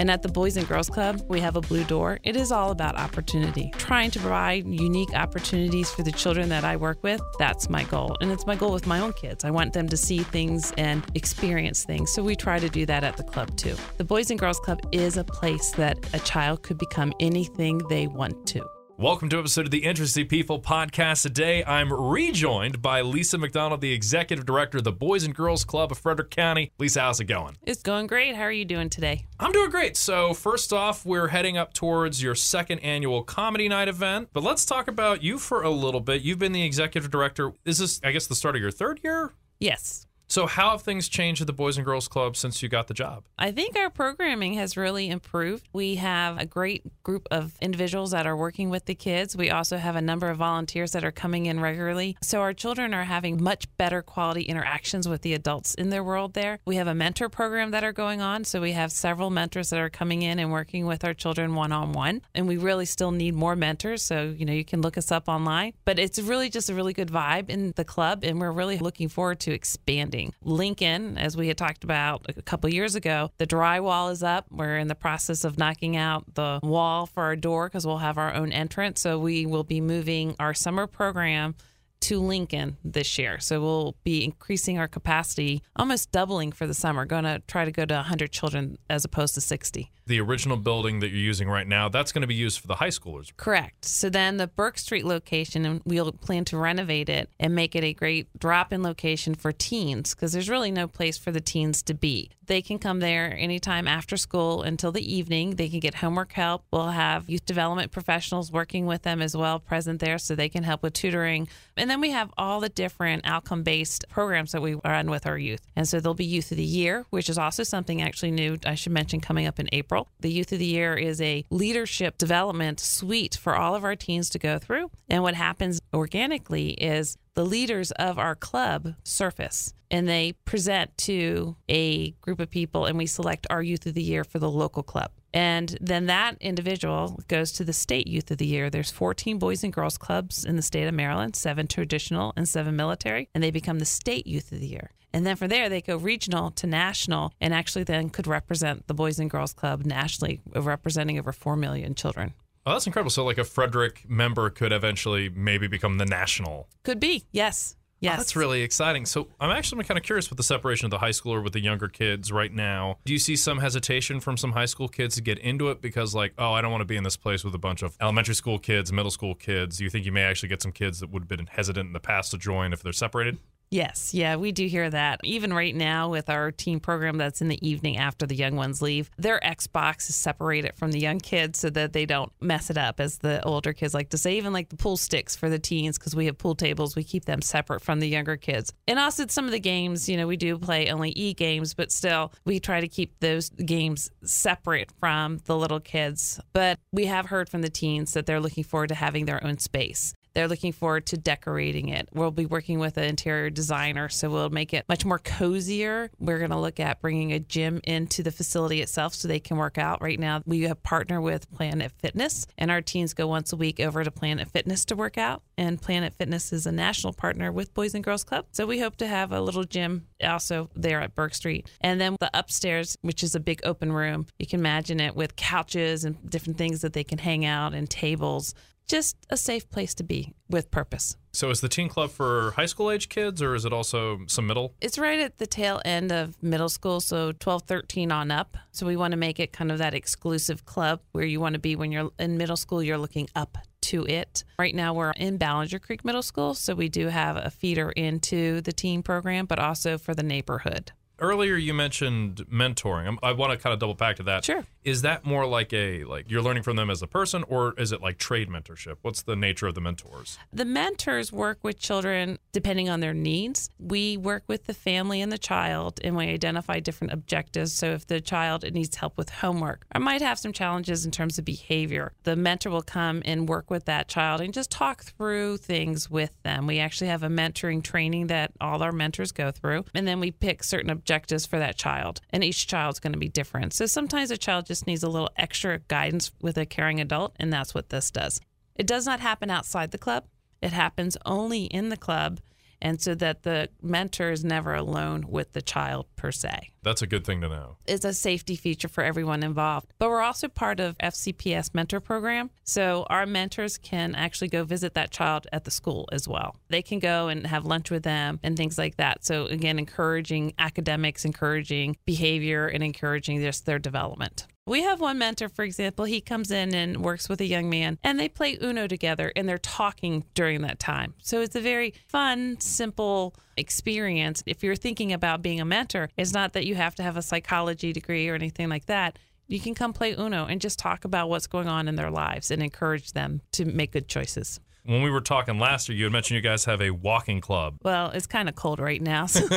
And at the Boys and Girls Club, we have a blue door. It is all about opportunity. Trying to provide unique opportunities for the children that I work with, that's my goal. And it's my goal with my own kids. I want them to see things and experience things. So we try to do that at the club too. The Boys and Girls Club is a place that a child could become anything they want to. Welcome to an episode of the Interesting People podcast. Today, I'm rejoined by Lisa McDonald, the executive director of the Boys and Girls Club of Frederick County. Lisa, how's it going? It's going great. How are you doing today? I'm doing great. So, first off, we're heading up towards your second annual comedy night event. But let's talk about you for a little bit. You've been the executive director. Is this, I guess, the start of your third year? Yes. So, how have things changed at the Boys and Girls Club since you got the job? I think our programming has really improved. We have a great group of individuals that are working with the kids. We also have a number of volunteers that are coming in regularly. So, our children are having much better quality interactions with the adults in their world there. We have a mentor program that are going on. So, we have several mentors that are coming in and working with our children one on one. And we really still need more mentors. So, you know, you can look us up online. But it's really just a really good vibe in the club. And we're really looking forward to expanding. Lincoln, as we had talked about a couple years ago, the drywall is up. We're in the process of knocking out the wall for our door because we'll have our own entrance. So we will be moving our summer program to Lincoln this year. So we'll be increasing our capacity, almost doubling for the summer. Going to try to go to 100 children as opposed to 60. The original building that you're using right now, that's going to be used for the high schoolers. Correct. So then the Burke Street location, and we'll plan to renovate it and make it a great drop in location for teens because there's really no place for the teens to be. They can come there anytime after school until the evening. They can get homework help. We'll have youth development professionals working with them as well present there so they can help with tutoring. And then we have all the different outcome based programs that we run with our youth. And so there'll be Youth of the Year, which is also something actually new I should mention coming up in April. The Youth of the Year is a leadership development suite for all of our teens to go through. And what happens organically is the leaders of our club surface and they present to a group of people and we select our youth of the year for the local club and then that individual goes to the state youth of the year there's 14 boys and girls clubs in the state of maryland seven traditional and seven military and they become the state youth of the year and then from there, they go regional to national and actually then could represent the Boys and Girls Club nationally, representing over 4 million children. Oh, that's incredible. So, like a Frederick member could eventually maybe become the national. Could be, yes. Yes. Oh, that's really exciting. So I'm actually kind of curious with the separation of the high schooler with the younger kids right now. Do you see some hesitation from some high school kids to get into it because, like, oh, I don't want to be in this place with a bunch of elementary school kids, middle school kids? Do you think you may actually get some kids that would have been hesitant in the past to join if they're separated? Yes, yeah, we do hear that. Even right now with our team program that's in the evening after the young ones leave, their Xbox is separated from the young kids so that they don't mess it up, as the older kids like to say. Even like the pool sticks for the teens, because we have pool tables, we keep them separate from the younger kids. And also, some of the games, you know, we do play only e games, but still, we try to keep those games separate from the little kids. But we have heard from the teens that they're looking forward to having their own space. They're looking forward to decorating it. We'll be working with an interior designer, so we'll make it much more cozier. We're going to look at bringing a gym into the facility itself so they can work out. Right now, we have partnered with Planet Fitness, and our teens go once a week over to Planet Fitness to work out. And Planet Fitness is a national partner with Boys and Girls Club, so we hope to have a little gym also there at Burke Street. And then the upstairs, which is a big open room, you can imagine it with couches and different things that they can hang out and tables just a safe place to be with purpose. So, is the teen club for high school age kids or is it also some middle? It's right at the tail end of middle school, so 12, 13 on up. So, we want to make it kind of that exclusive club where you want to be when you're in middle school, you're looking up to it. Right now, we're in Ballenger Creek Middle School, so we do have a feeder into the teen program, but also for the neighborhood. Earlier, you mentioned mentoring. I want to kind of double back to that. Sure. Is that more like a like you're learning from them as a person, or is it like trade mentorship? What's the nature of the mentors? The mentors work with children depending on their needs. We work with the family and the child, and we identify different objectives. So if the child needs help with homework or might have some challenges in terms of behavior, the mentor will come and work with that child and just talk through things with them. We actually have a mentoring training that all our mentors go through, and then we pick certain objectives for that child, and each child's going to be different. So sometimes a child just needs a little extra guidance with a caring adult, and that's what this does. It does not happen outside the club, it happens only in the club, and so that the mentor is never alone with the child per se. That's a good thing to know. It's a safety feature for everyone involved. But we're also part of FCPS mentor program. So our mentors can actually go visit that child at the school as well. They can go and have lunch with them and things like that. So again, encouraging academics, encouraging behavior and encouraging just their development. We have one mentor, for example, he comes in and works with a young man and they play Uno together and they're talking during that time. So it's a very fun, simple experience. If you're thinking about being a mentor, it's not that you have to have a psychology degree or anything like that. You can come play Uno and just talk about what's going on in their lives and encourage them to make good choices. When we were talking last year, you had mentioned you guys have a walking club. Well, it's kind of cold right now. So.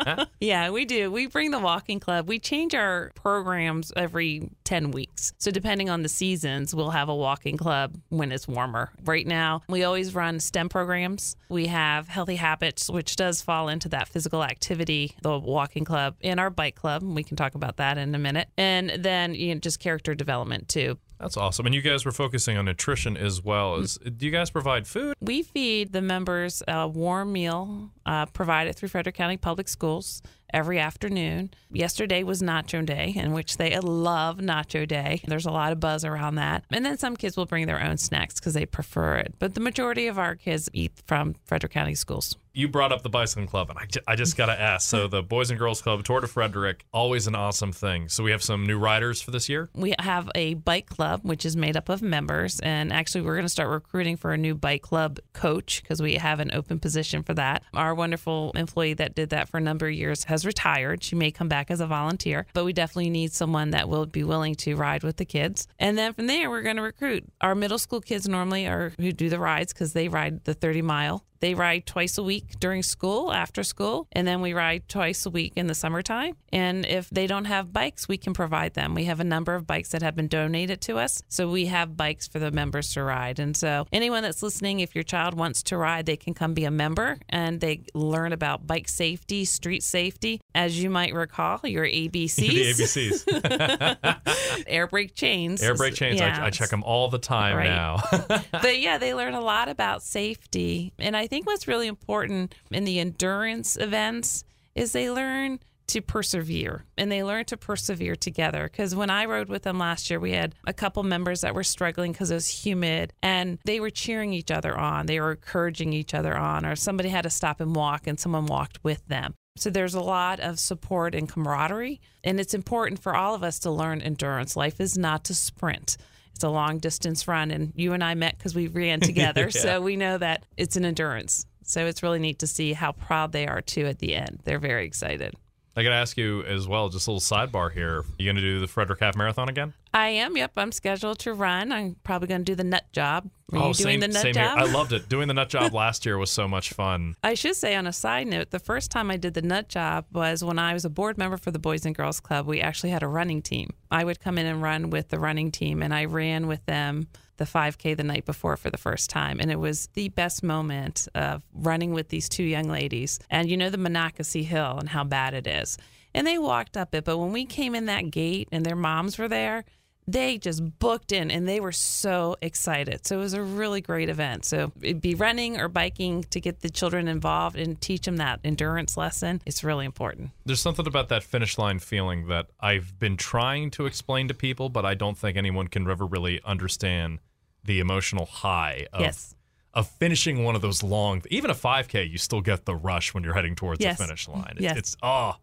yeah, we do. We bring the walking club. We change our programs every 10 weeks. So, depending on the seasons, we'll have a walking club when it's warmer. Right now, we always run STEM programs. We have Healthy Habits, which does fall into that physical activity, the walking club, and our bike club. We can talk about that in a minute. And then you know, just character development too. That's awesome. And you guys were focusing on nutrition as well. As, do you guys provide food? We feed the members a warm meal uh, provided through Frederick County Public Schools every afternoon. Yesterday was Nacho Day, in which they love Nacho Day. There's a lot of buzz around that. And then some kids will bring their own snacks because they prefer it. But the majority of our kids eat from Frederick County schools. You brought up the bicycling club, and I, I just got to ask. So, the Boys and Girls Club, Tour de Frederick, always an awesome thing. So, we have some new riders for this year? We have a bike club, which is made up of members. And actually, we're going to start recruiting for a new bike club coach because we have an open position for that. Our wonderful employee that did that for a number of years has retired. She may come back as a volunteer, but we definitely need someone that will be willing to ride with the kids. And then from there, we're going to recruit. Our middle school kids normally are who do the rides because they ride the 30 mile they ride twice a week during school, after school, and then we ride twice a week in the summertime. And if they don't have bikes, we can provide them. We have a number of bikes that have been donated to us. So we have bikes for the members to ride. And so anyone that's listening, if your child wants to ride, they can come be a member and they learn about bike safety, street safety. As you might recall, your ABCs. the ABCs. Air brake chains. Air brake chains. Yeah. I, I, check them all the time right. now. but yeah, they learn a lot about safety. And I think what's really important in the endurance events is they learn to persevere and they learn to persevere together. Because when i rode with them last year we had a couple members that were struggling because it was humid and they were cheering each other on. They were encouraging each other on or somebody had to stop and walk and someone walked with them. So there's a lot of support and camaraderie and it's important for all of us to learn endurance. Life is not to sprint it's a long distance run, and you and I met because we ran together. yeah. So we know that it's an endurance. So it's really neat to see how proud they are too at the end. They're very excited. I got to ask you as well, just a little sidebar here. You going to do the Frederick Half Marathon again? I am. Yep, I'm scheduled to run. I'm probably going to do the nut job. Are oh, you same, doing the nut job? Here. I loved it. Doing the nut job last year was so much fun. I should say, on a side note, the first time I did the nut job was when I was a board member for the Boys and Girls Club. We actually had a running team. I would come in and run with the running team, and I ran with them the 5K the night before for the first time. And it was the best moment of running with these two young ladies. And you know the Monocacy Hill and how bad it is. And they walked up it. But when we came in that gate and their moms were there, they just booked in and they were so excited. So it was a really great event. So it'd be running or biking to get the children involved and teach them that endurance lesson. It's really important. There's something about that finish line feeling that I've been trying to explain to people, but I don't think anyone can ever really understand the emotional high of yes of finishing one of those long even a 5k you still get the rush when you're heading towards yes. the finish line yes. it's oh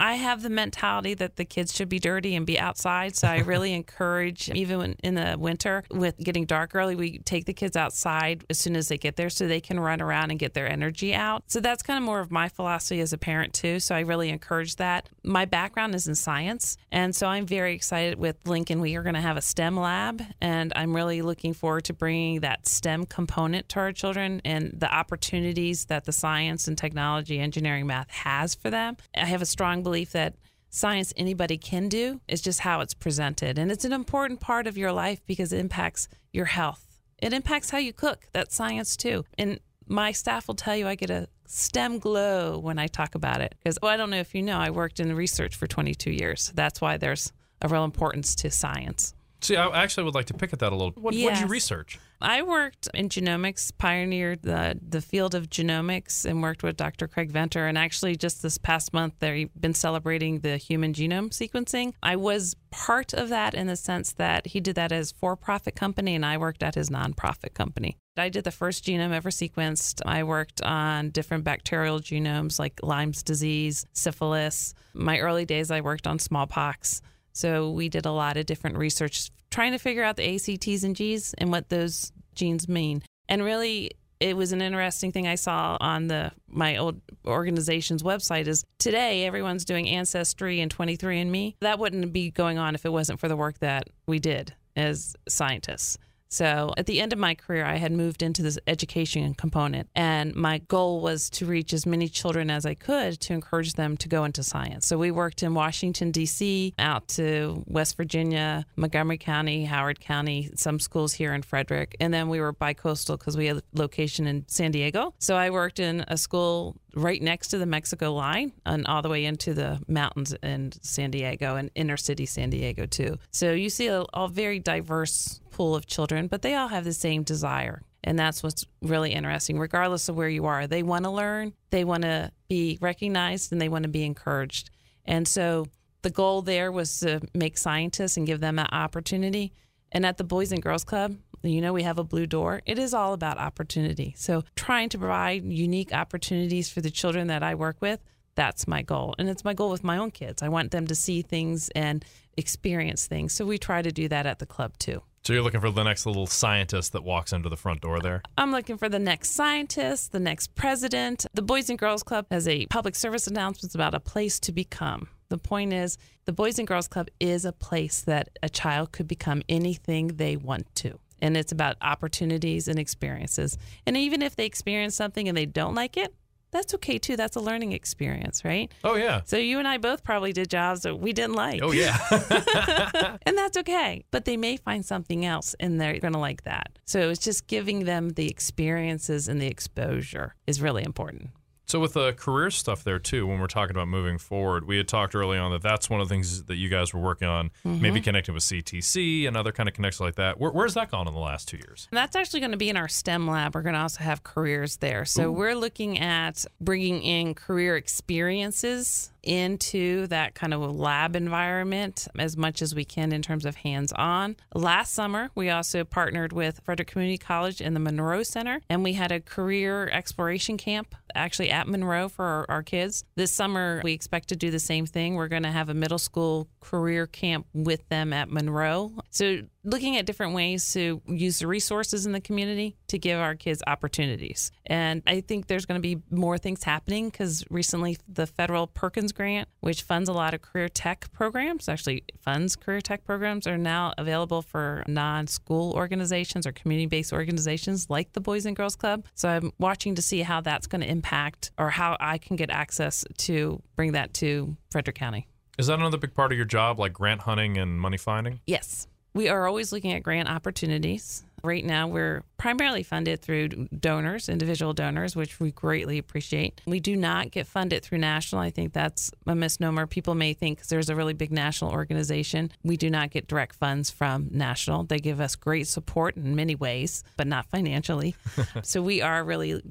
I have the mentality that the kids should be dirty and be outside. So I really encourage, even in the winter, with getting dark early, we take the kids outside as soon as they get there so they can run around and get their energy out. So that's kind of more of my philosophy as a parent, too. So I really encourage that. My background is in science. And so I'm very excited with Lincoln. We are going to have a STEM lab. And I'm really looking forward to bringing that STEM component to our children and the opportunities that the science and technology, engineering, math has for them. I have a strong belief that science anybody can do. It's just how it's presented. And it's an important part of your life because it impacts your health. It impacts how you cook. That's science too. And my staff will tell you I get a STEM glow when I talk about it. Because well, I don't know if you know, I worked in research for 22 years. That's why there's a real importance to science. See, I actually would like to pick at that a little. What, what did you research? I worked in genomics, pioneered the, the field of genomics, and worked with Dr. Craig Venter. And actually, just this past month, they've been celebrating the human genome sequencing. I was part of that in the sense that he did that as for-profit company, and I worked at his nonprofit company. I did the first genome ever sequenced. I worked on different bacterial genomes like Lyme's disease, syphilis. My early days, I worked on smallpox. So we did a lot of different research trying to figure out the ACTs and Gs and what those genes mean. And really, it was an interesting thing I saw on the my old organization's website is today everyone's doing ancestry and 23andme. That wouldn't be going on if it wasn't for the work that we did as scientists. So at the end of my career, I had moved into this education component, and my goal was to reach as many children as I could to encourage them to go into science. So we worked in Washington, D.C., out to West Virginia, Montgomery County, Howard County, some schools here in Frederick, and then we were bi-coastal because we had a location in San Diego. So I worked in a school right next to the Mexico line and all the way into the mountains in San Diego and inner city San Diego too. So you see a, very diverse pool of children, but they all have the same desire. And that's what's really interesting, regardless of where you are. They want to learn, they want to be recognized, and they want to be encouraged. And so the goal there was to make scientists and give them an opportunity. And at the Boys and Girls Club, you know, we have a blue door. It is all about opportunity. So trying to provide unique opportunities for the children that I work with, that's my goal. And it's my goal with my own kids. I want them to see things and experience things. So we try to do that at the club too. So you're looking for the next little scientist that walks into the front door there. I'm looking for the next scientist, the next president. The Boys and Girls Club has a public service announcement about a place to become. The point is, the Boys and Girls Club is a place that a child could become anything they want to. And it's about opportunities and experiences. And even if they experience something and they don't like it, that's okay too. That's a learning experience, right? Oh yeah. So you and I both probably did jobs that we didn't like. Oh yeah. and that's okay. But they may find something else and they're going to like that. So it's just giving them the experiences and the exposure is really important. So with the career stuff there too, when we're talking about moving forward, we had talked early on that that's one of the things that you guys were working on, maybe mm-hmm. connecting with CTC and other kind of connections like that. Where, where's that gone in the last two years? And that's actually going to be in our STEM lab. We're going to also have careers there. So we're looking at bringing in career experiences into that kind of lab environment as much as we can in terms of hands on. Last summer, we also partnered with Frederick Community College and the Monroe Center, and we had a career exploration camp actually at Monroe for our, our kids. This summer, we expect to do the same thing. We're going to have a middle school career camp with them at Monroe. So, looking at different ways to use the resources in the community to give our kids opportunities. And I think there's going to be more things happening because recently the federal Perkins grant, which funds a lot of career tech programs, actually funds career tech programs, are now available for non school organizations or community based organizations like the Boys and Girls Club. So I'm watching to see how that's going to impact or how I can get access to bring that to Frederick County. Is that another big part of your job, like grant hunting and money finding? Yes. We are always looking at grant opportunities. Right now, we're primarily funded through donors, individual donors, which we greatly appreciate. We do not get funded through national. I think that's a misnomer. People may think 'cause there's a really big national organization. We do not get direct funds from national. They give us great support in many ways, but not financially. so we are really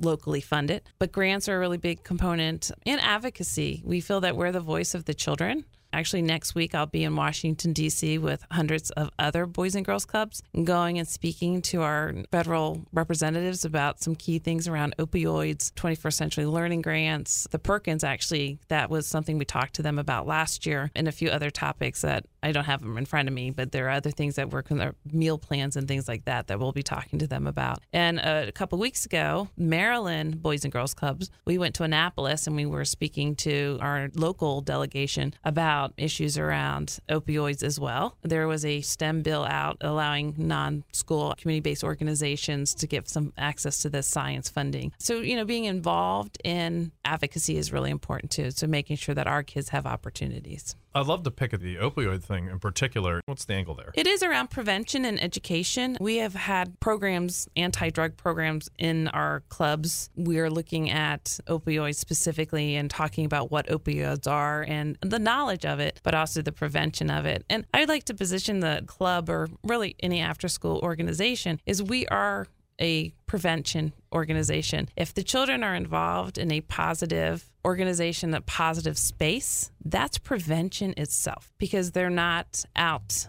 locally funded. But grants are a really big component in advocacy. We feel that we're the voice of the children. Actually, next week I'll be in Washington, D.C. with hundreds of other Boys and Girls Clubs, going and speaking to our federal representatives about some key things around opioids, 21st century learning grants. The Perkins, actually, that was something we talked to them about last year, and a few other topics that I don't have them in front of me, but there are other things that work on their meal plans and things like that that we'll be talking to them about. And a couple weeks ago, Maryland Boys and Girls Clubs, we went to Annapolis and we were speaking to our local delegation about issues around opioids as well. There was a STEM bill out allowing non school community based organizations to get some access to this science funding. So, you know, being involved in advocacy is really important too. So, making sure that our kids have opportunities. I'd love to pick at the opioid thing in particular. What's the angle there? It is around prevention and education. We have had programs, anti drug programs in our clubs. We are looking at opioids specifically and talking about what opioids are and the knowledge of it, but also the prevention of it. And I'd like to position the club or really any after school organization is we are a prevention organization. If the children are involved in a positive organization, a positive space, that's prevention itself because they're not out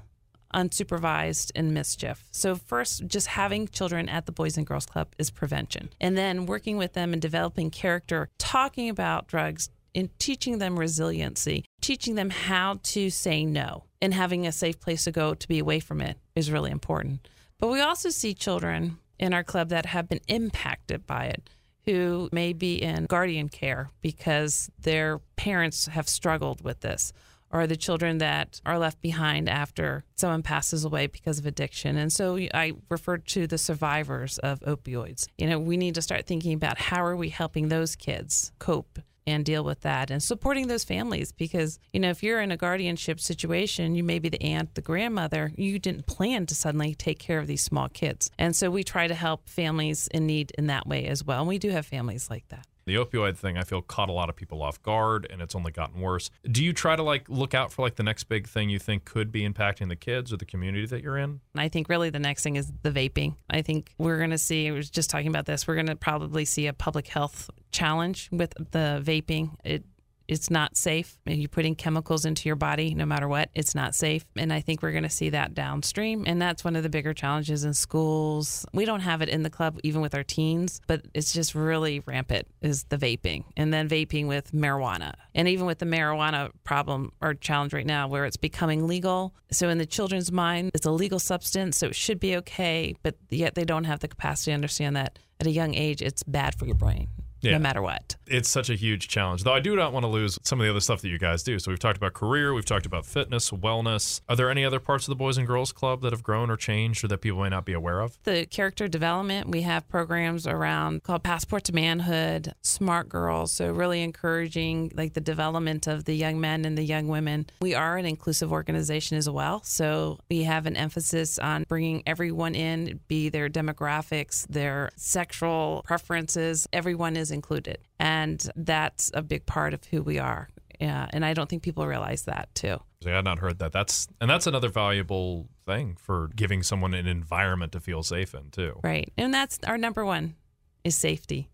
unsupervised in mischief. So, first, just having children at the Boys and Girls Club is prevention. And then working with them and developing character, talking about drugs, and teaching them resiliency, teaching them how to say no, and having a safe place to go to be away from it is really important. But we also see children in our club that have been impacted by it who may be in guardian care because their parents have struggled with this or the children that are left behind after someone passes away because of addiction. And so I refer to the survivors of opioids. You know, we need to start thinking about how are we helping those kids cope and deal with that and supporting those families because you know if you're in a guardianship situation you may be the aunt the grandmother you didn't plan to suddenly take care of these small kids. And so we try to help families in need in that way as well. And we do have families like that the opioid thing I feel caught a lot of people off guard and it's only gotten worse. Do you try to like look out for like the next big thing you think could be impacting the kids or the community that you're in? I think really the next thing is the vaping. I think we're going to see I was just talking about this. We're going to probably see a public health challenge with the vaping. It it's not safe. And You're putting chemicals into your body no matter what. It's not safe. And I think we're going to see that downstream. And that's one of the bigger challenges in schools. We don't have it in the club, even with our teens, but it's just really rampant is the vaping and then vaping with marijuana. And even with the marijuana problem or challenge right now, where it's becoming legal. So in the children's mind, it's a legal substance, so it should be okay, but yet they don't have the capacity to understand that at a young age, it's bad for your brain yeah. no matter what. It's such a huge challenge. Though I do not want to lose some of the other stuff that you guys do. So we've talked about career, we've talked about fitness, wellness. Are there any other parts of the Boys and Girls Club that have grown or changed or that people may not be aware of? The character development, we have programs around called Passport to Manhood, Smart Girls. So really encouraging like the development of the young men and the young women. We are an inclusive organization as well. So we have an emphasis on bringing everyone in, be their demographics, their sexual preferences, everyone is included. And that's a big part of who we are. Yeah, and I don't think people realize that too. I had not heard that. That's and that's another valuable thing for giving someone an environment to feel safe in too. Right. And that's our number one is safety.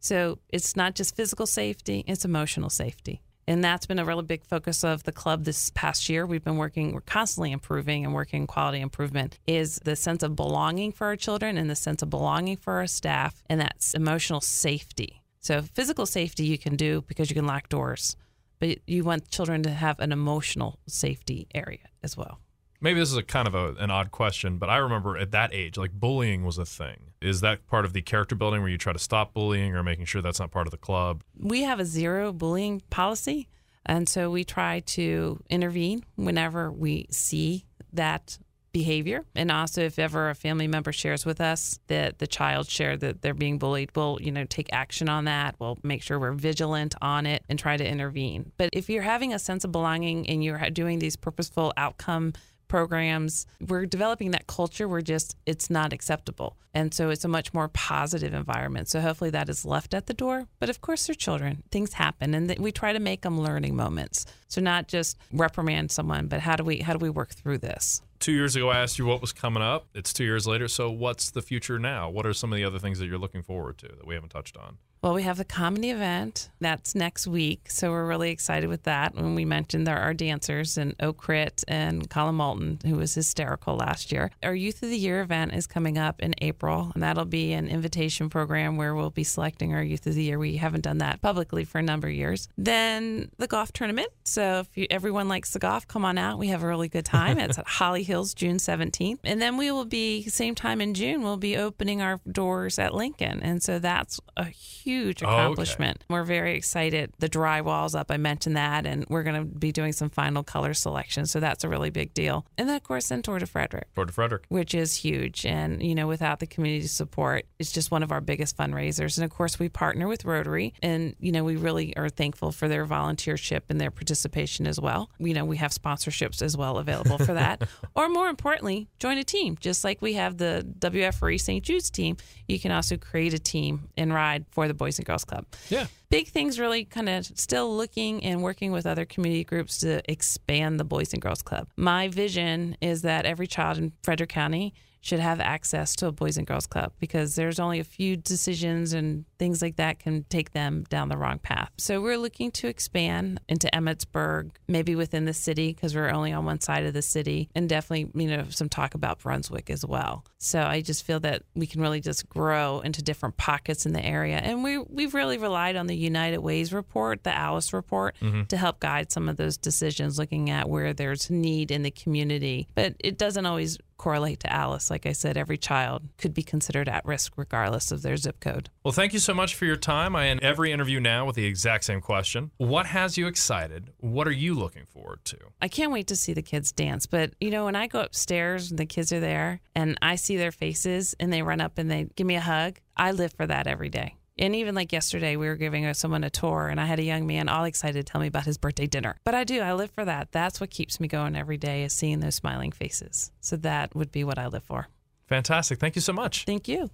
So it's not just physical safety, it's emotional safety. And that's been a really big focus of the club this past year. We've been working, we're constantly improving and working quality improvement is the sense of belonging for our children and the sense of belonging for our staff. And that's emotional safety. So physical safety you can do because you can lock doors, but you want children to have an emotional safety area as well maybe this is a kind of a, an odd question, but I remember at that age, like bullying was a thing. Is that part of the character building where you try to stop bullying or making sure that's not part of the club? We have a zero bullying policy. And so we try to intervene whenever we see that behavior. And also, if ever a family member shares with us that the child shared that they're being bullied, we'll, you know, take action on that. We'll make sure we're vigilant on it and try to intervene. But if you're having a sense of belonging and you're doing these purposeful outcome programs. We're developing that culture. We're just, it's not acceptable. And so it's a much more positive environment. So hopefully that is left at the door. But of course, they're children. Things happen. And we try to make them learning moments. So not just reprimand someone, but how do we, how do we work through this? Two years ago I asked you what was coming up. It's two years later. So what's the future now? What are some of the other things that you're looking forward to that we haven't touched on? Well, we have the comedy event that's next week, so we're really excited with that. When we mentioned there are dancers and Okrit and Colin Moulton, who was hysterical last year. Our Youth of the Year event is coming up in April, and that'll be an invitation program where we'll be selecting our Youth of the Year. We haven't done that publicly for a number of years. Then the golf tournament. So if you, everyone likes the golf, come on out. We have a really good time. it's at Holly Hills, June 17th, and then we will be same time in June. We'll be opening our doors at Lincoln, and so that's a huge huge Oh, okay. accomplishment. We're very excited. The drywall's up. I mentioned that, and we're going to be doing some final color selection. So that's a really big deal. And then, of course, then Tour de Frederick Tour de Frederick. which is huge. And, you know, without the community support, it's just one of our biggest fundraisers. And of course, we partner with Rotary, and, you know, we really are thankful for their volunteership and their participation as well. You know, we have sponsorships as well available for that. or more importantly, join a team. Just like we have the WFRE St. Jude's team, you can also create a team and ride for the Boys and Girls Club Yeah. big things really kind of still looking and working with other community groups to expand the Boys and Girls Club. My vision is that every child in Frederick County should have access to a Boys and Girls Club because there's only a few decisions and things like that can take them down the wrong path. So we're looking to expand into Emmitsburg, maybe within the city because we're only on one side of the city, and definitely, you know, some talk about Brunswick as well. So I just feel that we can really just grow into different pockets in the area. And we we've really relied on the United Ways report, the Alice report, mm-hmm. to help guide some of those decisions, looking at where there's need in the community. But it doesn't always correlate to Alice. Like I said, every child could be considered at risk regardless of their zip code. Well, thank you so much for your time. I end every interview now with the exact same question. What has you excited? What are you looking forward to? I can't wait to see the kids dance. But you know, when I go upstairs and the kids are there and I see their faces and they run up and they give me a hug, I live for that every day. And even like yesterday, we were giving someone a tour, and I had a young man all excited to tell me about his birthday dinner. But I do, I live for that. That's what keeps me going every day is seeing those smiling faces. So that would be what I live for. Fantastic. Thank you so much. Thank you.